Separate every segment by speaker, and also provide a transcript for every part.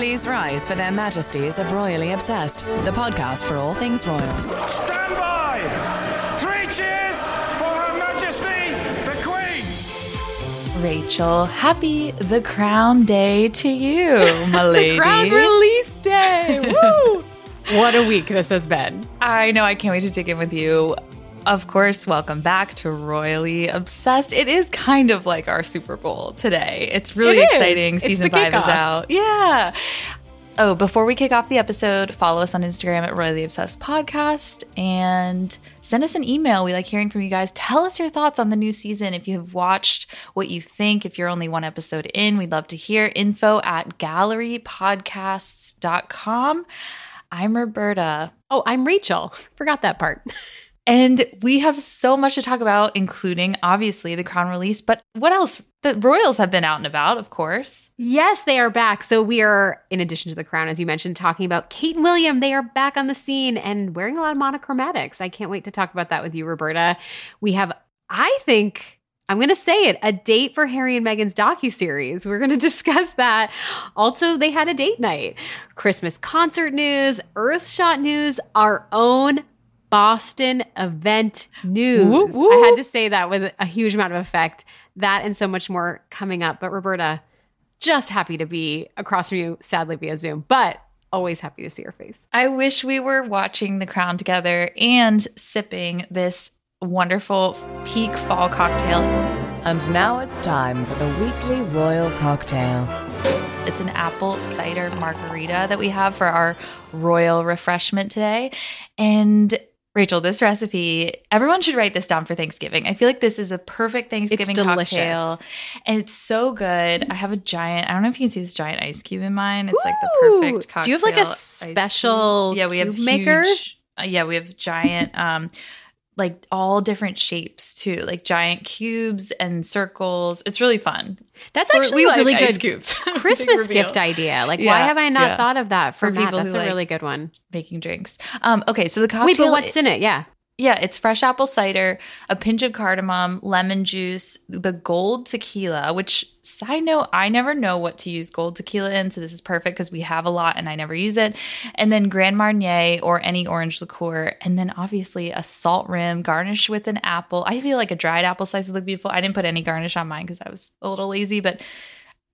Speaker 1: Please rise for their majesties of Royally Obsessed, the podcast for all things royals.
Speaker 2: Stand by! Three cheers for Her Majesty the Queen!
Speaker 3: Rachel, happy The Crown Day to you, my lady.
Speaker 4: The Crown release day! Woo! what a week this has been.
Speaker 3: I know, I can't wait to dig in with you. Of course, welcome back to Royally Obsessed. It is kind of like our Super Bowl today. It's really
Speaker 4: It
Speaker 3: exciting.
Speaker 4: It's
Speaker 3: Season five is out. Yeah. Oh, before we kick off the episode, follow us on Instagram at Royally Obsessed Podcast and send us an email. We like hearing from you guys. Tell us your thoughts on the new season. If you have watched, what you think. If you're only one episode in, we'd love to hear. Info at gallerypodcasts.com. I'm Roberta.
Speaker 4: Oh, I'm Rachel. Forgot that part.
Speaker 3: And we have so much to talk about, including obviously the crown release. But what else? The royals have been out and about, of course.
Speaker 4: Yes, they are back. So we are, in addition to the crown, as you mentioned, talking about Kate and William. They are back on the scene and wearing a lot of monochromatics. I can't wait to talk about that with you, Roberta. We have, I think, I'm going to say it, a date for Harry and Meghan's docuseries. We're going to discuss that. Also, they had a date night. Christmas concert news, Earthshot news, our own Boston event news.
Speaker 3: Woo, woo.
Speaker 4: I had to say that with a huge amount of effect. That and so much more coming up. But Roberta, just happy to be across from you, sadly via Zoom, but always happy to see your face.
Speaker 3: I wish we were watching the crown together and sipping this wonderful peak fall cocktail.
Speaker 1: And now it's time for the weekly royal cocktail.
Speaker 3: It's an apple cider margarita that we have for our royal refreshment today. And Rachel, this recipe, everyone should write this down for Thanksgiving. I feel like this is a perfect Thanksgiving cocktail. And it's so good. I have a giant, I don't know if you can see this giant ice cube in mine. It's like the perfect cocktail.
Speaker 4: Do you have like a special
Speaker 3: yeah, we have
Speaker 4: maker?
Speaker 3: huge- uh, yeah, we have giant um like all different shapes too, like giant cubes and circles. It's really fun.
Speaker 4: That's actually really
Speaker 3: like ice
Speaker 4: good
Speaker 3: cubes.
Speaker 4: Christmas gift idea. Like, why have I not
Speaker 3: yeah.
Speaker 4: thought of that for,
Speaker 3: For people who
Speaker 4: That's a
Speaker 3: like-
Speaker 4: really good one.
Speaker 3: making drinks. Um, okay, so the cocktail.
Speaker 4: Wait, but what's in it? Yeah.
Speaker 3: Yeah, it's fresh apple cider, a pinch of cardamom, lemon juice, the gold tequila, which side note, I never know what to use gold tequila in. So this is perfect because we have a lot and I never use it. And then Grand Marnier or any orange liqueur. And then obviously a salt rim garnished with an apple. I feel like a dried apple slice would look beautiful. I didn't put any garnish on mine because I was a little lazy, but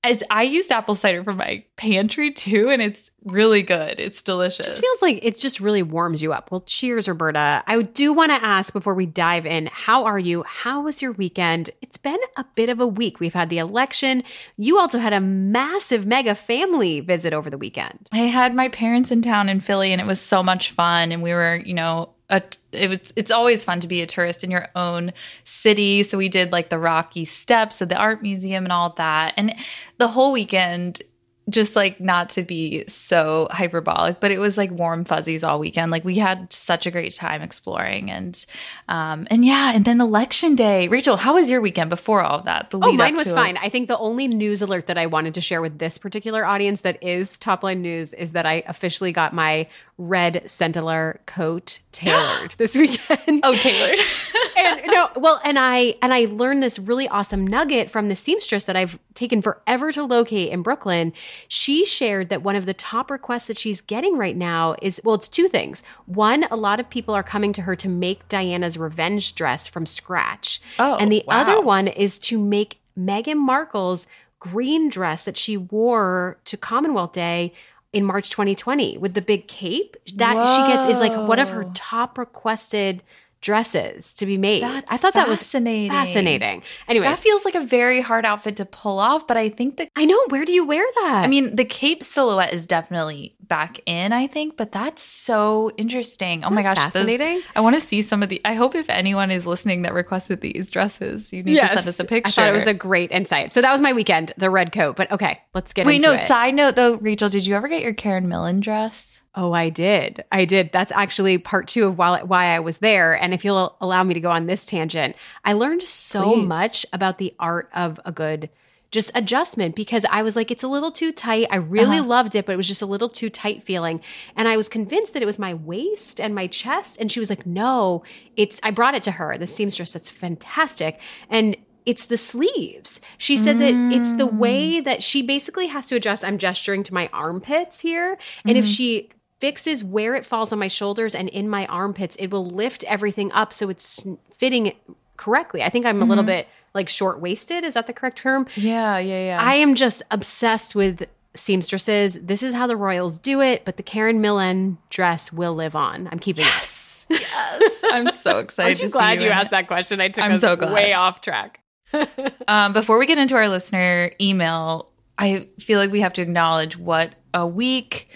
Speaker 3: as I used apple cider for my pantry too, and it's really good. It's delicious.
Speaker 4: just feels like it just really warms you up. Well, cheers, Roberta. I do want to ask before we dive in, how are you? How was your weekend? It's been a bit of a week. We've had the election. You also had a massive mega family visit over the weekend.
Speaker 3: I had my parents in town in Philly and it was so much fun and we were, you know, a, it was it's always fun to be a tourist in your own city. So we did like the Rocky Steps of the art museum and all that. And the whole weekend just like not to be so hyperbolic, but it was like warm fuzzies all weekend. Like we had such a great time exploring and um and yeah, and then election day. Rachel, how was your weekend before all of that? The
Speaker 4: Oh, mine was fine. I think the only news alert that I wanted to share with this particular audience that is top line news is that I officially got my red Sentaler coat tailored this weekend.
Speaker 3: Oh, tailored.
Speaker 4: and no, well, and I and I learned this really awesome nugget from the seamstress that I've taken forever to locate in Brooklyn. She shared that one of the top requests that she's getting right now is well, it's two things. One, a lot of people are coming to her to make Diana's revenge dress from scratch.
Speaker 3: Oh,
Speaker 4: and the
Speaker 3: wow.
Speaker 4: other one is to make Meghan Markle's green dress that she wore to Commonwealth Day in March 2020 with the big cape that she gets is like one of her top requested dresses to be made.
Speaker 3: That's
Speaker 4: I thought that was
Speaker 3: fascinating.
Speaker 4: Anyways,
Speaker 3: That feels like a very hard outfit to pull off, but I think the
Speaker 4: I know. Where do you wear that?
Speaker 3: I mean, the cape silhouette is definitely back in, I think. But that's so interesting. oh my gosh,
Speaker 4: fascinating?
Speaker 3: I want to see some of the. I hope if anyone is listening that requested these dresses, you need to send us a picture.
Speaker 4: I thought it was a great insight. So that was my weekend, the red coat. But okay, let's get
Speaker 3: Wait,
Speaker 4: into
Speaker 3: no.
Speaker 4: it.
Speaker 3: Side note though, Rachel, did you ever get your Karen Millen dress?
Speaker 4: Oh, I did. I did. That's actually part two of why, why I was there. And if you'll allow me to go on this tangent, I learned so
Speaker 3: Please.
Speaker 4: much about the art of a good just adjustment because I was like, it's a little too tight. I really uh-huh. loved it, but it was just a little too tight feeling. And I was convinced that it was my waist and my chest. And she was like, no, it's, I brought it to her, the seamstress. That's fantastic. And it's the sleeves. She said that it's the mm. way that she basically has to adjust. I'm gesturing to my armpits here. And if mm-hmm. she fixes where it falls on my shoulders and in my armpits, it will lift everything up so it's fitting correctly. I think I'm a little bit like short waisted. Is that the correct term?
Speaker 3: Yeah, yeah, yeah.
Speaker 4: I am just obsessed with seamstresses. This is how the Royals do it, but the Karen Millen dress will live on. I'm keeping it. Yes.
Speaker 3: I'm so excited.
Speaker 4: Aren't you glad you
Speaker 3: in
Speaker 4: asked
Speaker 3: it.
Speaker 4: that question? I took
Speaker 3: I'm
Speaker 4: us
Speaker 3: so glad.
Speaker 4: way off track.
Speaker 3: Um, before we get into our listener email, I feel like we have to acknowledge what a week.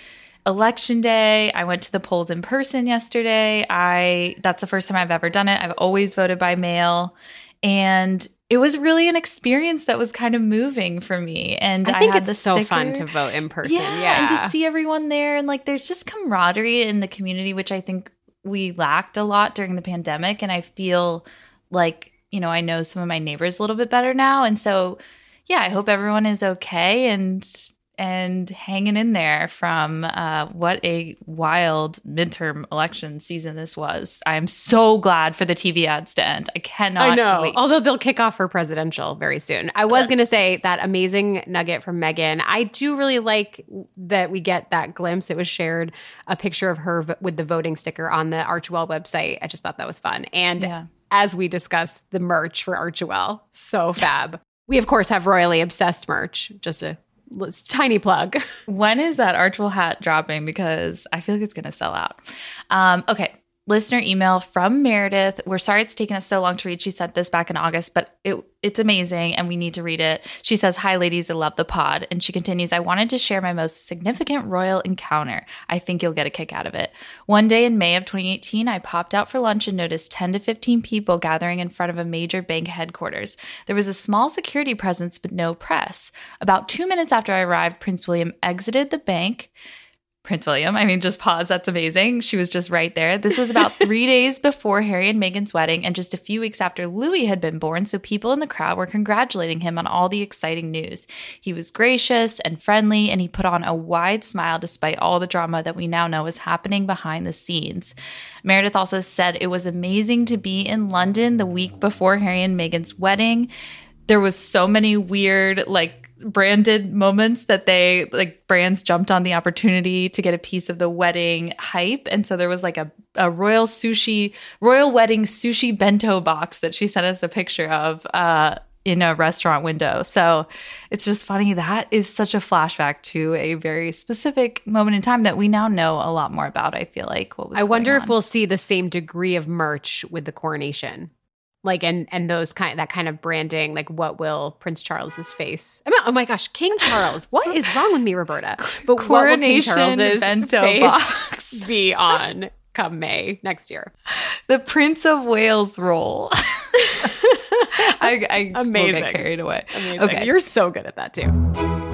Speaker 3: Election day. I went to the polls in person yesterday. I that's the first time I've ever done it. I've always voted by mail. And it was really an experience that was kind of moving for me. And
Speaker 4: I think
Speaker 3: had
Speaker 4: it's so fun to vote in person.
Speaker 3: Yeah,
Speaker 4: Yeah.
Speaker 3: and to see everyone there and like there's just camaraderie in the community which I think we lacked a lot during the pandemic and I feel like, you know, I know some of my neighbors a little bit better now and so yeah, I hope everyone is okay and and hanging in there from uh, what a wild midterm election season this was. I'm so glad for the TV ads to end. I cannot
Speaker 4: I know.
Speaker 3: wait.
Speaker 4: Although they'll kick off for presidential very soon. I was going to say that amazing nugget from Meghan. I do really like that we get that glimpse. It was shared a picture of her v- with the voting sticker on the Archewell website. I just thought that was fun. And
Speaker 3: Yeah.
Speaker 4: as we discussed, the merch for Archewell, so fab. we of course have royally obsessed merch. Just a tiny plug.
Speaker 3: When is that Archewell hat dropping? Because I feel like it's going to sell out. Um, okay. Listener email from Meredith. We're sorry it's taken us so long to read. She sent this back in August, but it, it's amazing and we need to read it. She says, Hi, ladies. I love the pod. And she continues, I wanted to share my most significant royal encounter. I think you'll get a kick out of it. One day in May of 2018, I popped out for lunch and noticed 10 to 15 people gathering in front of a major bank headquarters. There was a small security presence, but no press. About two minutes after I arrived, Prince William exited the bank. Prince William. I mean, just pause. That's amazing. She was just right there. This was about three days before Harry and Meghan's wedding and just a few weeks after Louis had been born. So people in the crowd were congratulating him on all the exciting news. He was gracious and friendly, and he put on a wide smile despite all the drama that we now know is happening behind the scenes. Meredith also said it was amazing to be in London the week before Harry and Meghan's wedding. There was so many weird, like, branded moments that they like brands jumped on the opportunity to get a piece of the wedding hype. And so there was like a, a royal sushi royal wedding sushi bento box that she sent us a picture of uh in a restaurant window. So it's just funny. That is such a flashback to a very specific moment in time that we now know a lot more about i feel like what was
Speaker 4: I wonder if we'll see the same degree of merch with the coronation. Like and and those kind that kind of branding, like what will Prince Charles's face? I mean, oh my gosh, King Charles! What is wrong with me, Roberta? But what will King
Speaker 3: Coronation
Speaker 4: Charles's
Speaker 3: bento
Speaker 4: face
Speaker 3: box.
Speaker 4: be on come May next year?
Speaker 3: the prince of wales role I, I will
Speaker 4: Amazing.
Speaker 3: get carried away
Speaker 4: Amazing.
Speaker 3: okay
Speaker 4: You're so good at that too.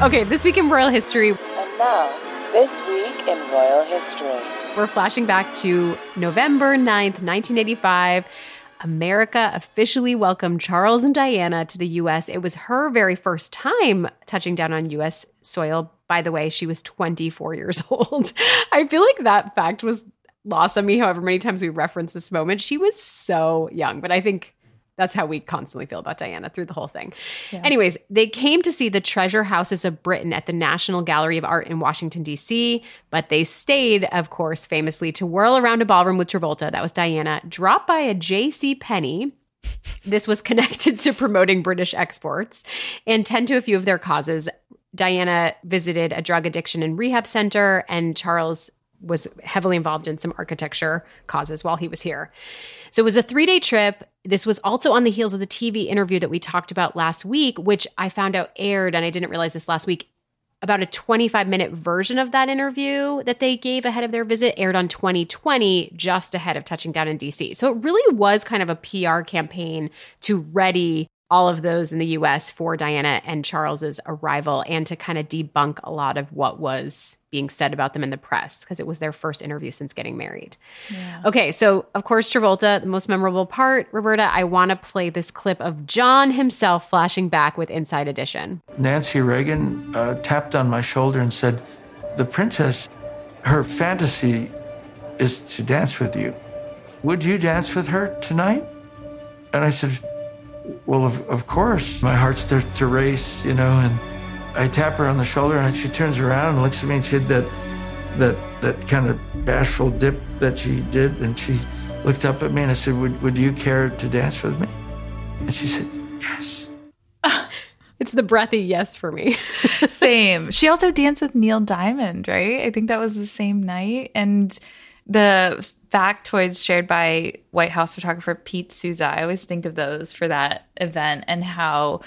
Speaker 4: Okay, this week in royal history,
Speaker 5: And now, this week in royal history.
Speaker 4: we're flashing back to November 9th, 1985. America officially welcomed Charles and Diana to the US. It was her very first time touching down on US soil. By the way, she was 24 years old. I feel like that fact was lost on me, however many times we reference this moment. She was so young, but I think that's how we constantly feel about Diana through the whole thing. Anyways, they came to see the treasure houses of Britain at the National Gallery of Art in Washington, D.C., but they stayed, of course, famously to whirl around a ballroom with Travolta. That was Diana, dropped by a J.C. Penney. This was connected to promoting British exports and tend to a few of their causes. Diana visited a drug addiction and rehab center, and Charles was heavily involved in some architecture causes while he was here. So it was a three day trip. This was also on the heels of the TV interview that we talked about last week, which I found out aired, and I didn't realize this last week. About a 25 minute version of that interview that they gave ahead of their visit aired on 2020, just ahead of touching down in DC. So it really was kind of a PR campaign to ready all of those in the US for Diana and Charles's arrival and to kind of debunk a lot of what was being said about them in the press because it was their first interview since getting married. Yeah. Okay, so of course Travolta, the most memorable part, Roberta, I want to play this clip of John himself flashing back with Inside Edition.
Speaker 6: Nancy Reagan uh, tapped on my shoulder and said, "The princess, her fantasy is to dance with you. Would you dance with her tonight?" And I said, well, of, of course, my heart starts to race, you know, and I tap her on the shoulder and she turns around and looks at me and she had that, that, that kind of bashful dip that she did. And she looked up at me and I said, would, would you care to dance with me? And she said, yes.
Speaker 4: It's the breathy yes for me.
Speaker 3: same. She also danced with Neil Diamond, right? I think that was the same night. And the factoids shared by White House photographer Pete Souza, I always think of those for that event and how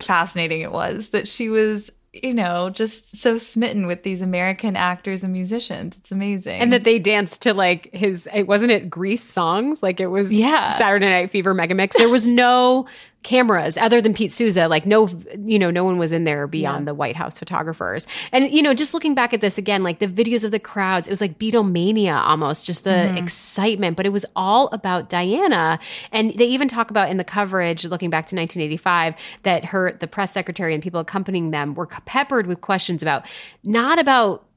Speaker 3: fascinating it was that she was you know, just so smitten with these American actors and musicians. It's amazing.
Speaker 4: And that they danced to like his, it wasn't it Grease songs? Like it was
Speaker 3: yeah.
Speaker 4: Saturday Night Fever Megamix. There was no cameras other than Pete Souza. Like no, you know, no one was in there beyond yeah. the White House photographers. And you know, just looking back at this again, like the videos of the crowds, it was like Beatlemania almost, just the mm-hmm. excitement. But it was all about Diana. And they even talk about in the coverage, looking back to 1985, that her the press secretary and people accompanying them were peppered with questions about not about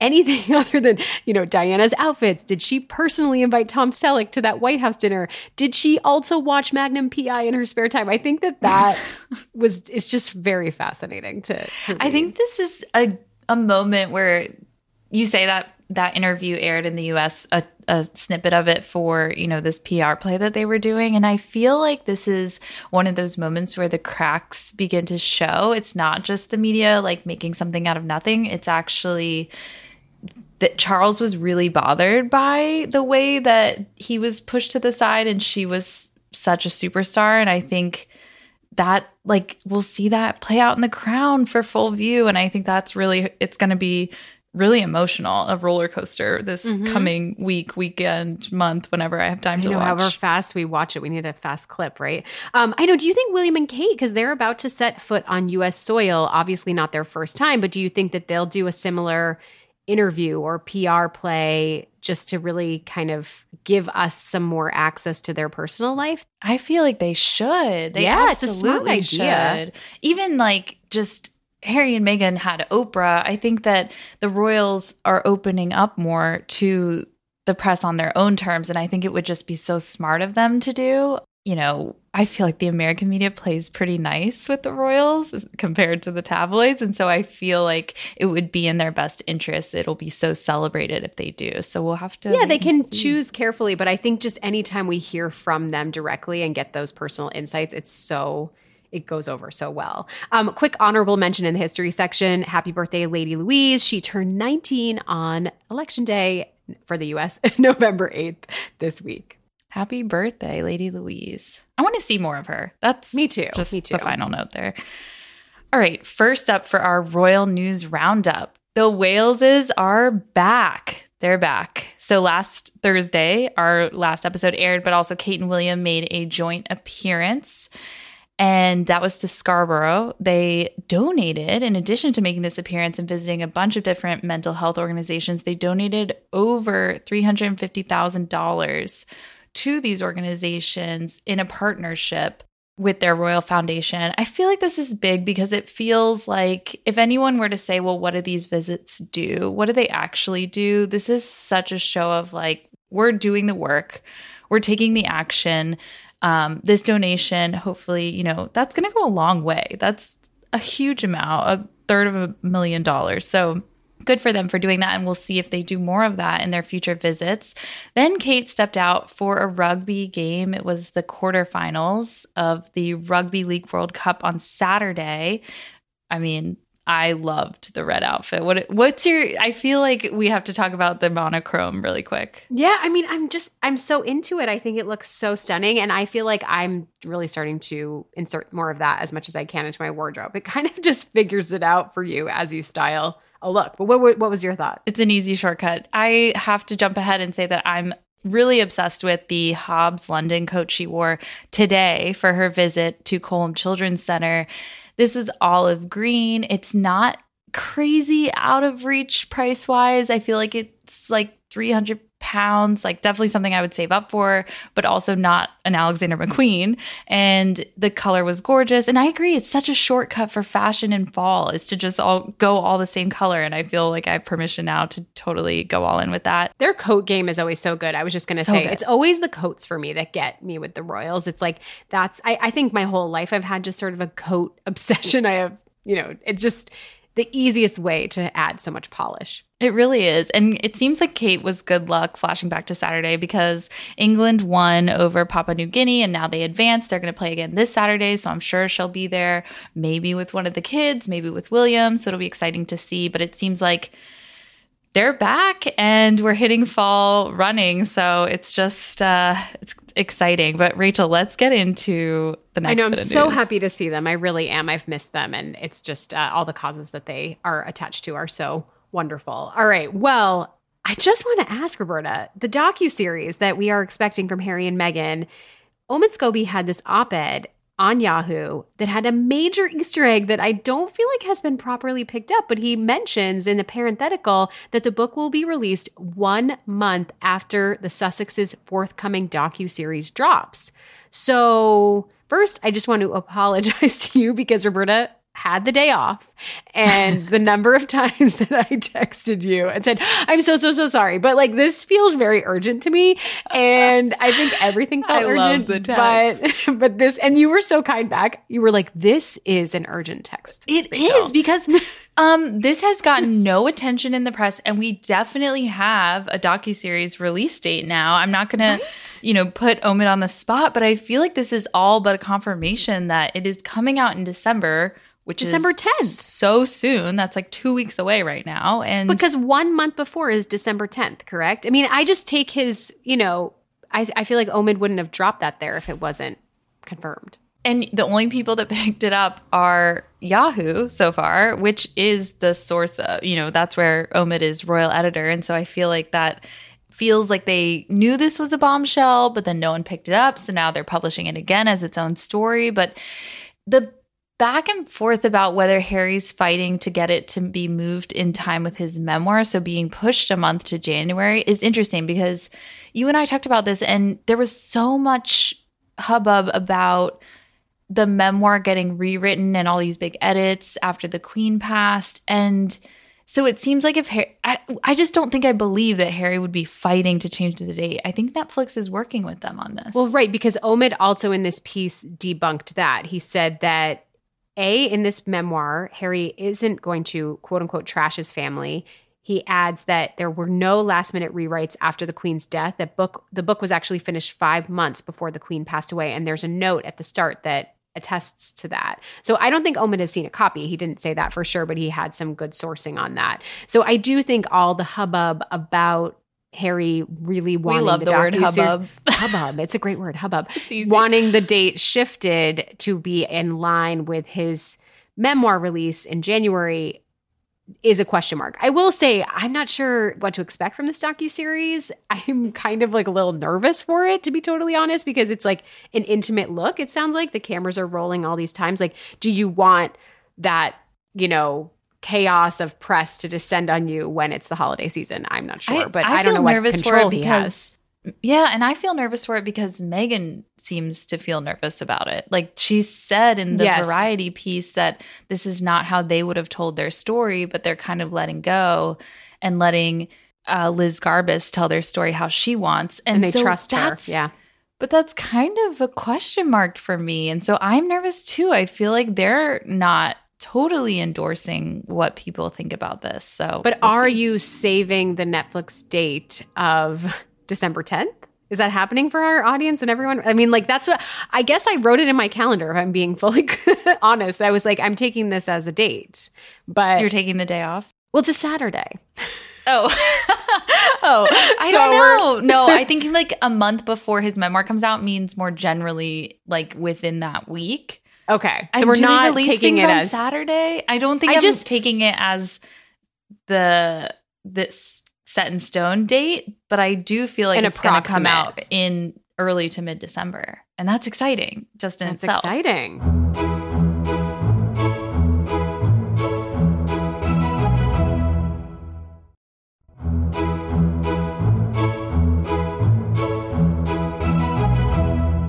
Speaker 4: anything other than, you know, Diana's outfits. Did she personally invite Tom Selleck to that White House dinner? Did she also watch Magnum PI in her spare time? I think that that was, it's just very fascinating to, to
Speaker 3: I think this is a, a moment where you say that that interview aired in the US, a, a, snippet of it for, you know, this PR play that they were doing. And I feel like this is one of those moments where the cracks begin to show. It's not just the media like making something out of nothing. It's actually that Charles was really bothered by the way that he was pushed to the side and she was such a superstar. And I think that, like, we'll see that play out in the crown for full view. And I think that's really, it's going to be really emotional, a roller coaster this mm-hmm. coming week, weekend, month, whenever I have time I to
Speaker 4: know,
Speaker 3: watch.
Speaker 4: However fast we watch it, we need a fast clip, right? Um, I know. Do you think William and Kate, because they're about to set foot on U.S. soil, obviously not their first time, but do you think that they'll do a similar interview or PR play just to really kind of give us some more access to their personal life?
Speaker 3: I feel like they should. They
Speaker 4: yeah, it's a smart idea.
Speaker 3: Should. Even like just Harry and Meghan had Oprah. I think that the royals are opening up more to the press on their own terms. And I think it would just be so smart of them to do you know, I feel like the American media plays pretty nice with the royals compared to the tabloids. And so I feel like it would be in their best interest. It'll be so celebrated if they do. So we'll have to.
Speaker 4: Yeah, they can choose carefully. But I think just anytime we hear from them directly and get those personal insights, it's so it goes over so well. Um, quick honorable mention in the history section. Happy birthday, Lady Louise. She turned 19 on election day for the US, November 8th this week.
Speaker 3: Happy birthday, Lady Louise. I want to see more of her. That's
Speaker 4: me too.
Speaker 3: Just
Speaker 4: me too.
Speaker 3: the final note there. All right, first up for our royal news roundup. The Waleses are back. They're back. So last Thursday, our last episode aired, but also Kate and William made a joint appearance. And that was to Scarborough. They donated, in addition to making this appearance and visiting a bunch of different mental health organizations, they donated over $350,000 to these organizations in a partnership with their Royal Foundation. I feel like this is big because it feels like if anyone were to say, well, what do these visits do? What do they actually do? This is such a show of like, we're doing the work, we're taking the action. Um, this donation, hopefully, you know, that's going to go a long way. That's a huge amount, a third of a million dollars. So, good for them for doing that. And we'll see if they do more of that in their future visits. Then Kate stepped out for a rugby game. It was the quarterfinals of the Rugby League World Cup on Saturday. I mean, I loved the red outfit. What what's your I feel like we have to talk about the monochrome really quick.
Speaker 4: Yeah, I mean, I'm just I'm so into it. I think it looks so stunning and I feel like I'm really starting to insert more of that as much as I can into my wardrobe. It kind of just figures it out for you as you style a look. But what what was your thought?
Speaker 3: It's an easy shortcut. I have to jump ahead and say that I'm really obsessed with the Hobbs London coat she wore today for her visit to Colham Children's Center. This was olive green. It's not crazy out of reach price wise. I feel like it's like 300 pounds, like definitely something I would save up for, but also not an Alexander McQueen. And the color was gorgeous. And I agree, it's such a shortcut for fashion in fall is to just all go all the same color. And I feel like I have permission now to totally go all in with that.
Speaker 4: Their coat game is always so good. I was just gonna
Speaker 3: So
Speaker 4: say
Speaker 3: good.
Speaker 4: it's always the coats for me that get me with the Royals. It's like that's I, I think my whole life I've had just sort of a coat obsession. I have, you know, it's just the easiest way to add so much polish.
Speaker 3: It really is. And it seems like Kate was good luck flashing back to Saturday because England won over Papua New Guinea and now they advanced. They're going to play again this Saturday. So I'm sure she'll be there, maybe with one of the kids, maybe with William. So it'll be exciting to see. But it seems like they're back and we're hitting fall running. So it's just, uh, it's exciting. But Rachel, let's get into the next
Speaker 4: I know I'm so
Speaker 3: news.
Speaker 4: happy to see them. I really am. I've missed them, and it's just uh, all the causes that they are attached to are so wonderful. All right, well. I just want to ask Roberta the docu series that we are expecting from Harry and Meghan. Omid Scobie had this op-ed on Yahoo that had a major Easter egg that I don't feel like has been properly picked up, but he mentions in the parenthetical that the book will be released one month after the Sussex's forthcoming docu-series drops. So, first, I just want to apologize to you because Roberta had the day off and the number of times that I texted you and said, I'm so, so, so sorry. But like this feels very urgent to me. And I think everything felt
Speaker 3: I love
Speaker 4: urgent.
Speaker 3: the text.
Speaker 4: But but this and you were so kind back. You were like, this is an urgent text.
Speaker 3: It is
Speaker 4: Rachel.
Speaker 3: because um this has gotten no attention in the press and we definitely have a docu-series release date now. I'm not going to you know put Omid on the spot, but I feel like this is all but a confirmation that it is coming out in December, which
Speaker 4: December
Speaker 3: is
Speaker 4: 10th.
Speaker 3: So soon. That's like 2 weeks away right now and
Speaker 4: Because one month before is December 10th, correct? I mean, I just take his, you know, I, I feel like Omid wouldn't have dropped that there if it wasn't confirmed.
Speaker 3: And the only people that picked it up are Yahoo so far, which is the source of, you know, that's where Omid is royal editor. And so I feel like that feels like they knew this was a bombshell, but then no one picked it up. So now they're publishing it again as its own story. But the back and forth about whether Harry's fighting to get it to be moved in time with his memoir, so being pushed a month to January, is interesting because you and I talked about this, and there was so much hubbub about the memoir getting rewritten and all these big edits after the Queen passed. And so it seems like if Harry, I, I just don't think I believe that Harry would be fighting to change the date. I think Netflix is working with them on this.
Speaker 4: Well, right, because Omid also in this piece debunked that. He said that A, in this memoir, Harry isn't going to quote unquote trash his family. He adds that there were no last minute rewrites after the Queen's death. That book the book was actually finished five months before the Queen passed away. And there's a note at the start that attests to that. So I don't think Omid has seen a copy. He didn't say that for sure, but he had some good sourcing on that. So I do think all the hubbub about Harry really
Speaker 3: we love the, word
Speaker 4: docuser-
Speaker 3: hubbub.
Speaker 4: hubbub. It's a great word, hubbub.
Speaker 3: It's easy.
Speaker 4: Wanting the date shifted to be in line with his memoir release in January is a question mark. I will say I'm not sure what to expect from this docu series. I'm kind of like a little nervous for it to be totally honest because it's like an intimate look. It sounds like the cameras are rolling all these times. Like do you want that, you know, chaos of press to descend on you when it's the holiday season? I'm not sure, but I, don't
Speaker 3: feel
Speaker 4: know what control
Speaker 3: it
Speaker 4: he has.
Speaker 3: because yeah, and I feel nervous for it because Meghan seems to feel nervous about it. Like she said in the
Speaker 4: Yes.
Speaker 3: variety piece that this is not how they would have told their story, but they're kind of letting go and letting uh, Liz Garbus tell their story how she wants, and,
Speaker 4: And they
Speaker 3: so
Speaker 4: trust her. Yeah.
Speaker 3: But that's kind of a question mark for me, and so I'm nervous too. I feel like they're not totally endorsing what people think about this. So,
Speaker 4: But
Speaker 3: we'll
Speaker 4: are
Speaker 3: see.
Speaker 4: you saving the Netflix date of December 10th? Is that happening for our audience and everyone? I mean, like that's what I guess I wrote it in my calendar. If I'm being fully honest, I was like, I'm taking this as a date, but
Speaker 3: You're taking the day off?
Speaker 4: well, it's a Saturday.
Speaker 3: Oh. oh, I
Speaker 4: So
Speaker 3: don't know. no, I think like a month before his memoir comes out means more generally like within that week.
Speaker 4: Okay, so we're not taking it
Speaker 3: on
Speaker 4: as
Speaker 3: Saturday. I don't think
Speaker 4: I
Speaker 3: am
Speaker 4: just-
Speaker 3: just taking it as the this set in stone date, but I do feel like it's going to come out in early to mid December, and that's exciting just in
Speaker 4: That's
Speaker 3: itself.
Speaker 4: exciting.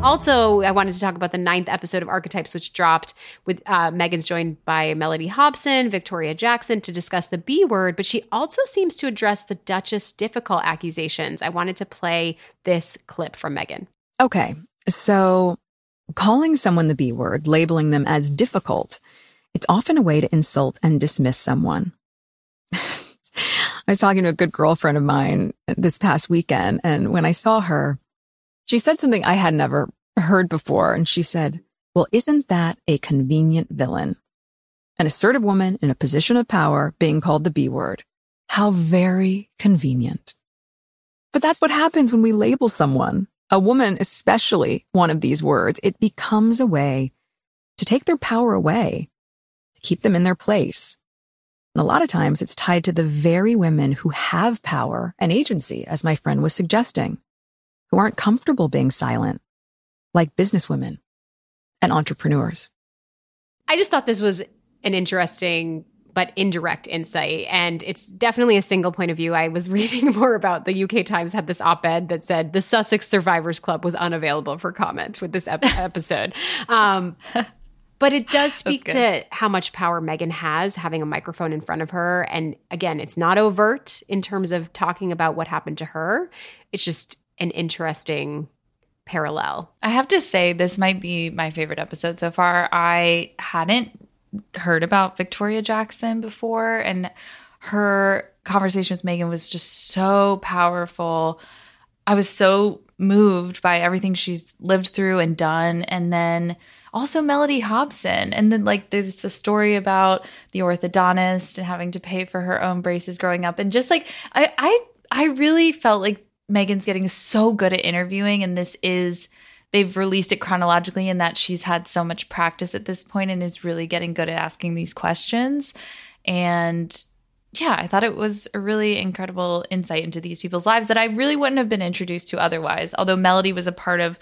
Speaker 4: Also, I wanted to talk about the ninth episode of Archetypes, which dropped with uh, Meghan's joined by Mellody Hobson, Victoria Jackson to discuss the B word, but she also seems to address the Duchess difficult accusations. I wanted to play this clip from Meghan.
Speaker 7: Okay, so calling someone the B word, labeling them as difficult, it's often a way to insult and dismiss someone. I was talking to a good girlfriend of mine this past weekend, and when I saw her, she said something I had never heard before. And she said, Well, isn't that a convenient villain? An assertive woman in a position of power being called the B word. How very convenient. But that's what happens when we label someone, a woman, especially one of these words. It becomes a way to take their power away, to keep them in their place. And a lot of times it's tied to the very women who have power and agency, as my friend was suggesting, who aren't comfortable being silent, like businesswomen and entrepreneurs.
Speaker 4: I just thought this was an interesting but indirect insight. And it's definitely a single point of view. I was reading more about the UK Times had this op ed that said the Sussex Survivors Club was unavailable for comment with this ep- episode. Um, but it does speak to how much power Meghan has having a microphone in front of her. And again, it's not overt in terms of talking about what happened to her, it's just an interesting parallel.
Speaker 3: I have to say, this might be my favorite episode so far. I hadn't heard about Victoria Jackson before, and her conversation with Meghan was just so powerful. I was so moved by everything she's lived through and done. And then also Mellody Hobson. And then, like, there's a story about the orthodontist and having to pay for her own braces growing up. And just like, I, I, I really felt like Meghan's getting so good at interviewing, and this is they've released it chronologically in that she's had so much practice at this point and is really getting good at asking these questions. And yeah, I thought it was a really incredible insight into these people's lives that I really wouldn't have been introduced to otherwise. Although Mellody was a part of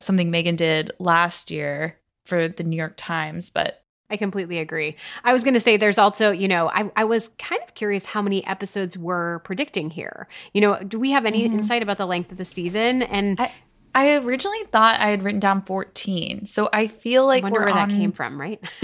Speaker 3: something Meghan did last year for the New York Times, but
Speaker 4: I completely agree. I was going to say there's also, you know, I, I was kind of curious how many episodes we're predicting here. You know, do we have any mm-hmm. insight about the length of the season? And I,
Speaker 3: I, originally thought I had written down 14. So I feel like
Speaker 4: I
Speaker 3: wonder
Speaker 4: where that came from, right?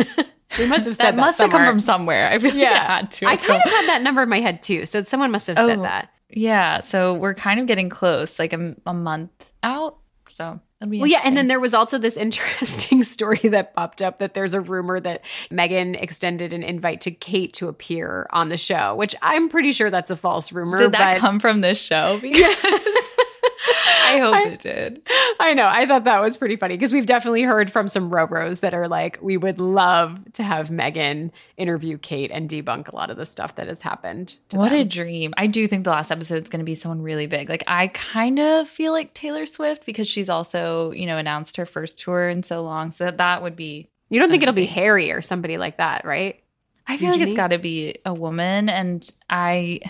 Speaker 4: we must have said
Speaker 3: That
Speaker 4: that,
Speaker 3: must have come from somewhere. I feel like it
Speaker 4: Yeah,
Speaker 3: had to.
Speaker 4: I kind of had that number in my head too. So someone must have said
Speaker 3: Oh.
Speaker 4: that.
Speaker 3: Yeah, so we're kind of getting close, like a, a month out. So
Speaker 4: Well, yeah, and then there was also this interesting story that popped up that there's a rumor that Meghan extended an invite to Kate to appear on the show, which I'm pretty sure that's a false rumor.
Speaker 3: did that
Speaker 4: but-
Speaker 3: come from this show? Because I hope it did.
Speaker 4: I know. I thought that was pretty funny because we've definitely heard from some RoRos that are like, we would love to have Meghan interview Kate and debunk a lot of the stuff that has happened.
Speaker 3: What
Speaker 4: them.
Speaker 3: a dream. I do think the last episode is going to be someone really big. Like, I kind of feel like Taylor Swift because she's also, you know, announced her first tour in so long. So that would be,
Speaker 4: You don't think it'll be Harry or somebody like that, right?
Speaker 3: I feel like it's got to be a woman. And I,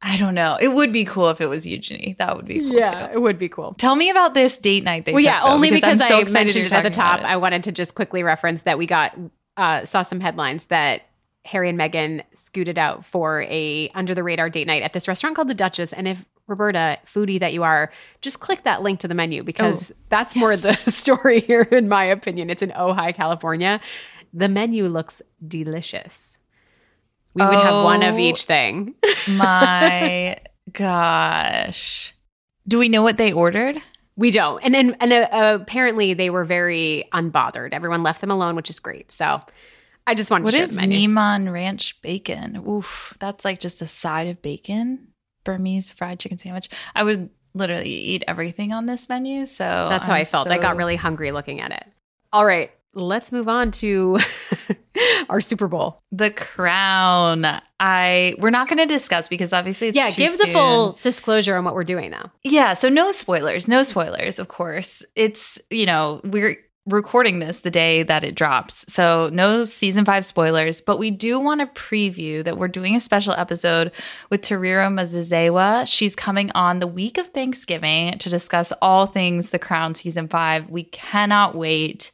Speaker 3: I don't know. It would be cool if it was Eugenie. That would be cool too.
Speaker 4: it would be cool.
Speaker 3: Tell me about this date night they
Speaker 4: well, yeah,
Speaker 3: though,
Speaker 4: only because,
Speaker 3: I'm so
Speaker 4: I mentioned it at the top. I wanted to just quickly reference that we got uh, saw some headlines that Harry and Meghan scooted out for a under the radar date night at this restaurant called the Duchess. And if Roberta, foodie that you are, just click that link to the menu because that's more the story here, in my opinion. It's in Ojai, California. The menu looks delicious. We would have one of
Speaker 3: Oh.
Speaker 4: each thing.
Speaker 3: My gosh. Do we know what they ordered?
Speaker 4: We don't. And then, and uh, apparently they were very unbothered. Everyone left them alone, which is great. So I just wanted
Speaker 3: What
Speaker 4: to share
Speaker 3: is
Speaker 4: the menu.
Speaker 3: Niman Ranch bacon? Oof, that's like just a side of bacon. Burmese fried chicken sandwich. I would literally eat everything on this menu. So
Speaker 4: That's how
Speaker 3: I'm
Speaker 4: I felt. I got really hungry looking at it. All right, let's move on to our Super Bowl.
Speaker 3: the crown. I we're not going to discuss because obviously it's
Speaker 4: yeah, give the full disclosure on what we're doing now.
Speaker 3: Yeah, so no spoilers, no spoilers, of course. It's, you know, we're recording this the day that it drops. So no season 5 spoilers, but we do want to preview that we're doing a special episode with Tariro Mzezewa. She's coming on the week of Thanksgiving to discuss all things The Crown season 5. We cannot wait.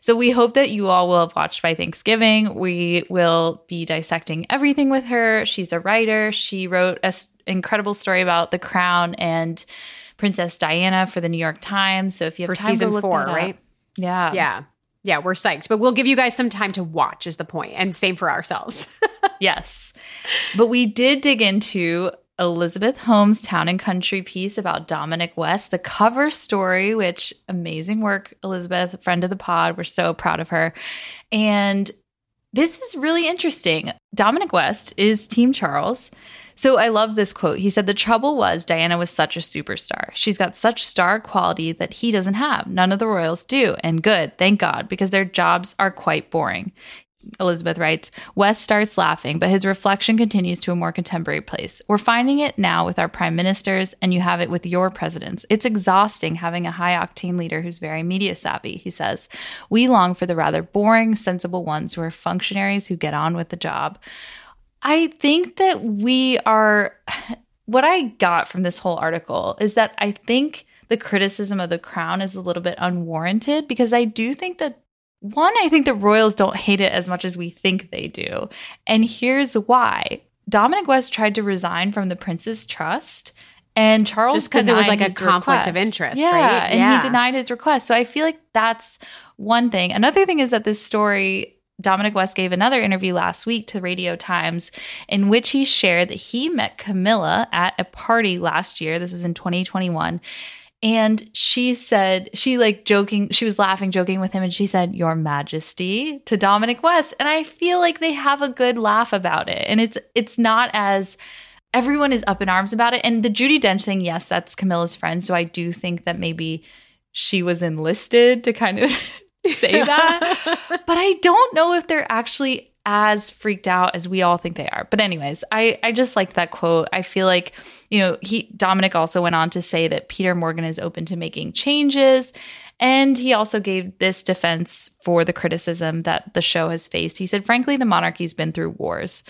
Speaker 3: So we hope that you all will have watched by Thanksgiving. We will be dissecting everything with her. She's a writer. She wrote an incredible story about the crown and Princess Diana for the New York Times. So if you have
Speaker 4: For
Speaker 3: time
Speaker 4: season
Speaker 3: to look
Speaker 4: four,
Speaker 3: that up-
Speaker 4: right?
Speaker 3: Yeah.
Speaker 4: Yeah. Yeah, we're psyched, but we'll give you guys some time to watch, is the point, and same for ourselves.
Speaker 3: Yes. But we did dig into Elizabeth Holmes' Town and Country piece about Dominic West, the cover story, which amazing work, Elizabeth, friend of the pod. We're so proud of her. And this is really interesting. Dominic West is Team Charles. So I love this quote. He said, The trouble was Diana was such a superstar. She's got such star quality that he doesn't have. None of the royals do. And good, thank God, because their jobs are quite boring. Elizabeth writes, West starts laughing, but his reflection continues to a more contemporary place. We're finding it now with our prime ministers, and you have it with your presidents. It's exhausting having a high octane leader who's very media savvy, he says. We long for the rather boring, sensible ones who are functionaries who get on with the job. I think that we are. What I got from this whole article is that I think the criticism of the crown is a little bit unwarranted because I do think that one, I think the royals don't hate it as much as we think they do. And here's why Dominic West tried to resign from the Prince's Trust. And Charles
Speaker 4: Just 'cause it was like a conflict of interest,
Speaker 3: yeah,
Speaker 4: right?
Speaker 3: And
Speaker 4: Yeah.
Speaker 3: he denied his request. So I feel like that's one thing. Another thing is that this story Dominic West gave another interview last week to Radio Times in which he shared that he met Camilla at a party last year. This was in 2021. And she said, she like joking, she was laughing, joking with him, and she said, Your Majesty to Dominic West. And I feel like they have a good laugh about it. And it's it's not as everyone is up in arms about it. And the Judi Dench thing, yes, that's Camilla's friend. So I do think that maybe she was enlisted to kind of say that. but I don't know if they're actually as freaked out as we all think they are. But anyways, I I just liked that quote. I feel like, you know, he Dominic also went on to say that Peter Morgan is open to making changes. And he also gave this defense for the criticism that the show has faced. He said, frankly, the monarchy's been through wars.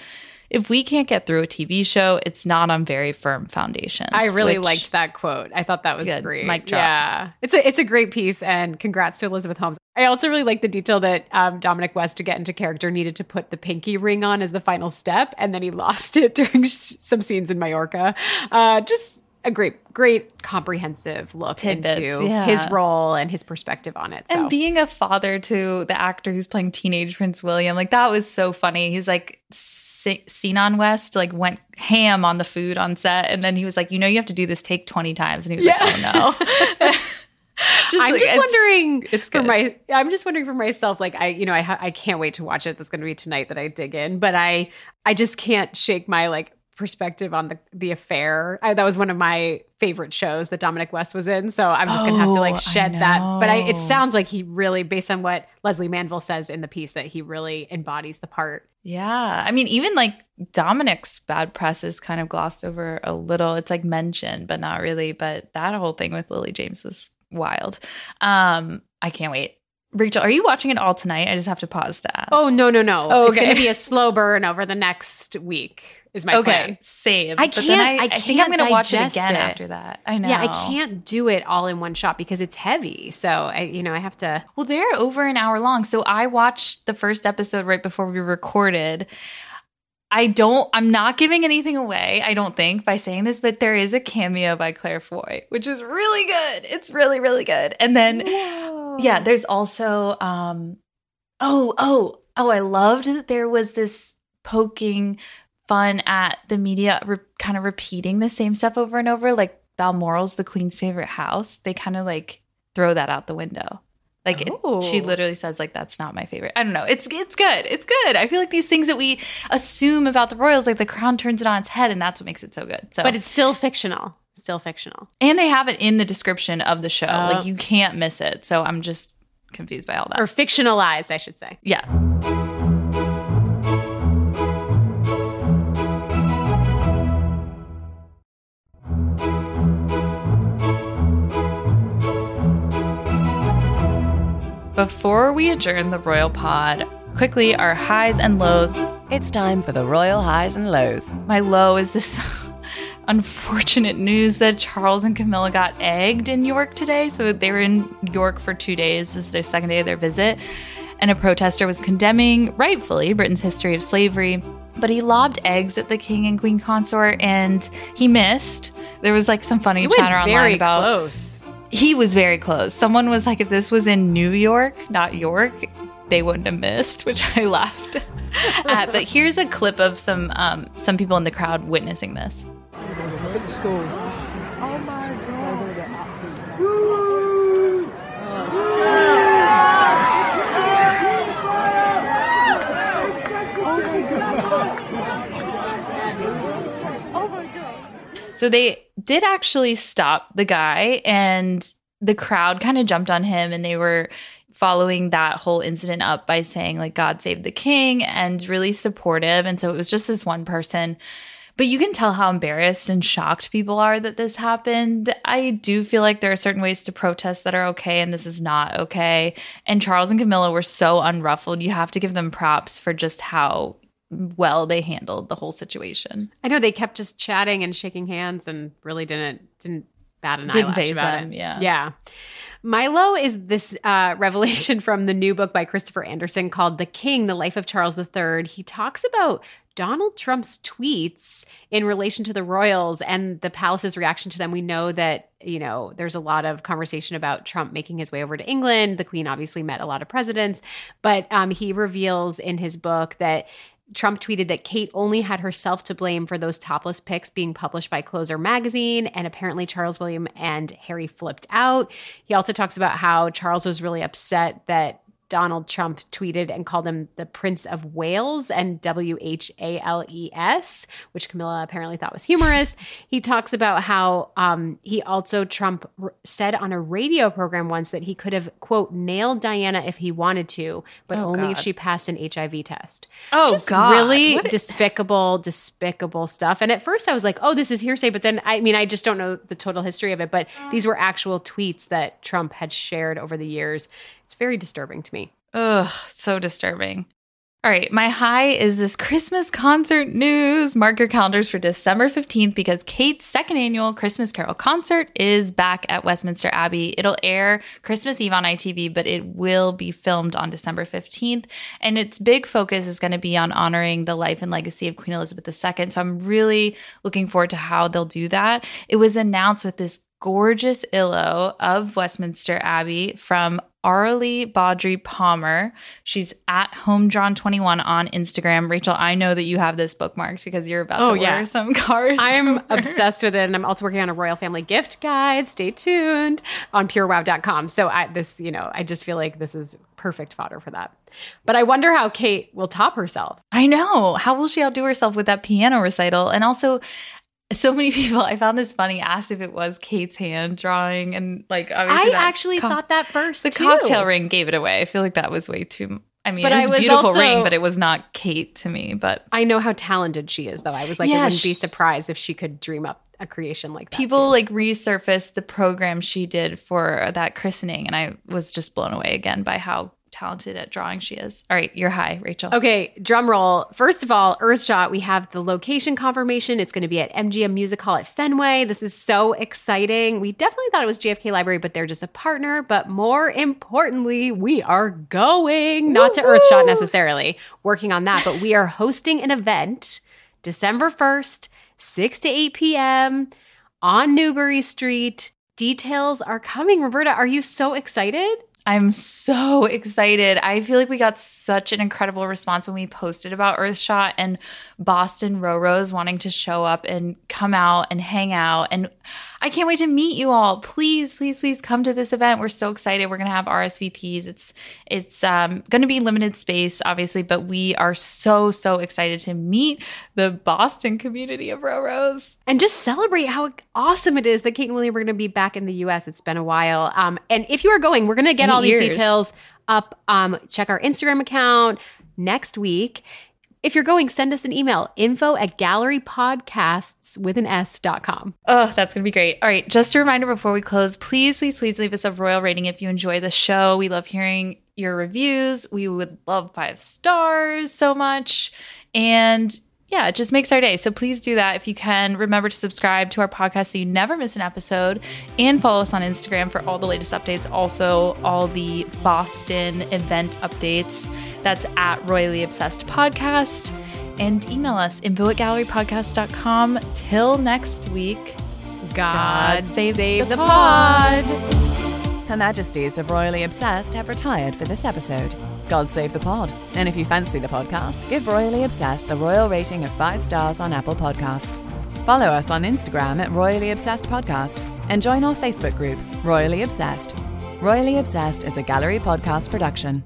Speaker 3: If we can't get through a TV show, it's not on very firm foundations.
Speaker 4: I really
Speaker 3: which-
Speaker 4: liked that quote. I thought that was
Speaker 3: Good.
Speaker 4: great.
Speaker 3: Mic drop.
Speaker 4: Yeah, it's a it's a great piece, and congrats to Elizabeth Holmes. I also really like the detail that um, Dominic West, to get into character, needed to put the pinky ring on as the final step, and then he lost it during s- some scenes in Mallorca. Uh, just a great, great comprehensive look
Speaker 3: Tidbits,
Speaker 4: into
Speaker 3: yeah.
Speaker 4: his role and his perspective on it. So.
Speaker 3: And being a father to the actor who's playing teenage Prince William, like that was so funny. He's like, Senan West like went ham on the food on set, and then he was like, "You know, you have to do this take twenty times," and he was like, "Oh no." Just
Speaker 4: I'm
Speaker 3: like,
Speaker 4: just
Speaker 3: it's-
Speaker 4: wondering
Speaker 3: it's
Speaker 4: for my I'm just wondering for myself like I you know I ha- I can't wait to watch it that's going to be tonight that I dig in but I I just can't shake my like perspective on the the affair I, that was one of my favorite shows that Dominic West was in so I'm just going to have to
Speaker 3: Oh,
Speaker 4: like shed that but I it sounds like he really based on what Lesley Manville says in the piece that he really embodies the part
Speaker 3: Yeah. I mean, even like Dominic's bad press is kind of glossed over a little. It's like mentioned, but not really. But that whole thing with Lily James was wild. Um, I can't wait. Rachel, are you watching it all tonight? I just have to pause to ask.
Speaker 4: oh no no no
Speaker 3: Oh,
Speaker 4: it's going to be a slow burn over the next week is my
Speaker 3: okay.
Speaker 4: plan
Speaker 3: Same.
Speaker 4: I
Speaker 3: But then
Speaker 4: can't- I
Speaker 3: I, think I'm going to watch it again
Speaker 4: it.
Speaker 3: after that. I know.
Speaker 4: yeah I can't do it all in one shot because it's heavy so I you know I have to
Speaker 3: Well, they're over an hour long. So I watched the first episode right before we recorded. I don't, I'm not giving anything away, I don't think, by saying this, but there is a cameo by Claire Foy, which is really good. It's really, really good. And then, yeah, there's also, um, oh, oh, oh, I loved that there was this poking fun at the media re- kind of repeating the same stuff over and over, like Balmoral's the queen's favorite house. They kind of like throw that out the window. Like it, she
Speaker 4: Oh.
Speaker 3: literally says like that's not my favorite. I don't know. It's it's good. It's good. I feel like these things that we assume about the royals, like the crown turns it on its head, and that's what makes it so good. So,
Speaker 4: but it's still fictional Still fictional.
Speaker 3: And they have it in the description of the show.
Speaker 4: Oh.
Speaker 3: Like you can't miss it. So I'm just confused by all that.
Speaker 4: Or fictionalized, I should say.
Speaker 3: yeah. Before we adjourn the royal pod, quickly our highs and lows.
Speaker 1: It's time for the royal highs and lows.
Speaker 3: My low is this unfortunate news that Charles and Camilla got egged in York today. So they were in York for two days. This is their second day of their visit. And a protester was condemning, rightfully, Britain's history of slavery. But he lobbed eggs at the king and queen consort and he missed. There was like some funny chatter online about
Speaker 4: close.
Speaker 3: He was very close. Someone was like, if this was in New York, not York, they wouldn't have missed, which I laughed at. But here's a clip of some um, some people in the crowd witnessing this. So they did actually stop the guy, and the crowd kind of jumped on him, and they were following that whole incident up by saying, like, God save the king, and really supportive. And so it was just this one person. But you can tell how embarrassed and shocked people are that this happened. I do feel like there are certain ways to protest that are okay, and this is not okay. And Charles and Camilla were so unruffled. You have to give them props for just how well they handled the whole situation.
Speaker 4: I know they kept just chatting and shaking hands and really didn't didn't bat an
Speaker 3: Didn't
Speaker 4: eyelash about
Speaker 3: them,
Speaker 4: it.
Speaker 3: yeah.
Speaker 4: yeah. Milo is this uh, revelation from the new book by Christopher Andersen called "The King: The Life of Charles III." He talks about Donald Trump's tweets in relation to the royals and the palace's reaction to them. We know that you know there's a lot of conversation about Trump making his way over to England. The Queen obviously met a lot of presidents, but um, he reveals in his book that Trump tweeted that Kate only had herself to blame for those topless pics being published by Closer magazine, and apparently Charles William and Harry flipped out. He also talks about how Charles was really upset that Donald Trump tweeted and called him the Prince of Wales and W H A L E S, which Camilla apparently thought was humorous. He talks about how um, he also, Trump r- said on a radio program once that he could have, quote, nailed Diana if he wanted to, but
Speaker 3: Oh,
Speaker 4: only if she passed an HIV test.
Speaker 3: Oh,
Speaker 4: Just
Speaker 3: God.
Speaker 4: Really
Speaker 3: What-
Speaker 4: despicable, despicable stuff. And at first I was like, oh, this is hearsay. But then, I mean, I just don't know the total history of it. But these were actual tweets that Trump had shared over the years. It's very disturbing to me.
Speaker 3: Ugh, so disturbing. All right, my high is this Christmas concert news. Mark your calendars for December 15th because Kate's second annual Christmas Carol concert is back at Westminster Abbey. It'll air Christmas Eve on ITV, but it will be filmed on December 15th. And its big focus is going to be on honoring the life and legacy of Queen Elizabeth II. So I'm really looking forward to how they'll do that. It was announced with this gorgeous illo of Westminster Abbey from Arlie Baudry Palmer. She's at homedrawn21 on Instagram. Rachel, I know that you have this bookmarked because you're about
Speaker 4: Oh,
Speaker 3: to
Speaker 4: yeah.
Speaker 3: order some cards.
Speaker 4: I'm obsessed with it, and I'm also working on a royal family gift guide. Stay tuned on purewow.com. So I this, you know, I just feel like this is perfect fodder for that. But I wonder how Kate will top herself.
Speaker 3: I know. How will she outdo herself with that piano recital? And also, so many people, I found this funny, asked if it was Kate's hand drawing. And like,
Speaker 4: I actually thought that first.
Speaker 3: the
Speaker 4: too.
Speaker 3: cocktail ring gave it away. I feel like that was way too. I mean,
Speaker 4: But
Speaker 3: it was a beautiful
Speaker 4: also-
Speaker 3: ring, but it was not Kate to me. But
Speaker 4: I know how talented she is, though. I was like, I wouldn't be surprised if she could dream up a creation like that.
Speaker 3: people
Speaker 4: too.
Speaker 3: like resurfaced the program she did for that christening, and I was just blown away again by how talented at drawing she is. All right, you're high, Rachel.
Speaker 4: Okay, drum roll. First of all, Earthshot, we have the location confirmation. It's going to be at MGM Music Hall at Fenway. This is so exciting. We definitely thought it was JFK Library, but they're just a partner. But more importantly, we are going, not to Earthshot necessarily, working on that, but we are hosting an event December 1st, 6 to 8 p.m. on Newbury Street. Details are coming. Roberta, are you so excited?
Speaker 3: I'm so excited. I feel like we got such an incredible response when we posted about Earthshot and Boston RoRos wanting to show up and come out and hang out. And I can't wait to meet you all. Please, please, please come to this event. We're so excited. We're going to have RSVPs. It's it's um, going to be limited space, obviously, but we are so so excited to meet the Boston community of RoRos.
Speaker 4: and just celebrate how awesome it is that Kate and William are going to be back in the U.S. It's been a while. Um, and if you are going, we're going to get
Speaker 3: Eight
Speaker 4: all these
Speaker 3: years.
Speaker 4: details up. Um, check our Instagram account next week. If you're going, send us an email info at gallerypodcasts with an S dot com.
Speaker 3: Oh, that's going to be great. All right. Just a reminder before we close, please, please, please leave us a royal rating if you enjoy the show. We love hearing your reviews. We would love five stars so much. And yeah, it just makes our day. So please do that if you can. Remember to subscribe to our podcast so you never miss an episode and follow us on Instagram for all the latest updates. Also, all the Boston event updates. That's at Royally Obsessed Podcast. And email us info at gallerypodcast.com. Till next week.
Speaker 4: God,
Speaker 3: save
Speaker 4: save,
Speaker 3: the
Speaker 4: the, pod.
Speaker 1: Her Majesties of Royally Obsessed have retired for this episode. God save the pod. And if you fancy the podcast, give Royally Obsessed the royal rating of five stars on Apple Podcasts. Follow us on Instagram at Royally Obsessed Podcast and join our Facebook group, Royally Obsessed. Royally Obsessed is a gallery podcast production.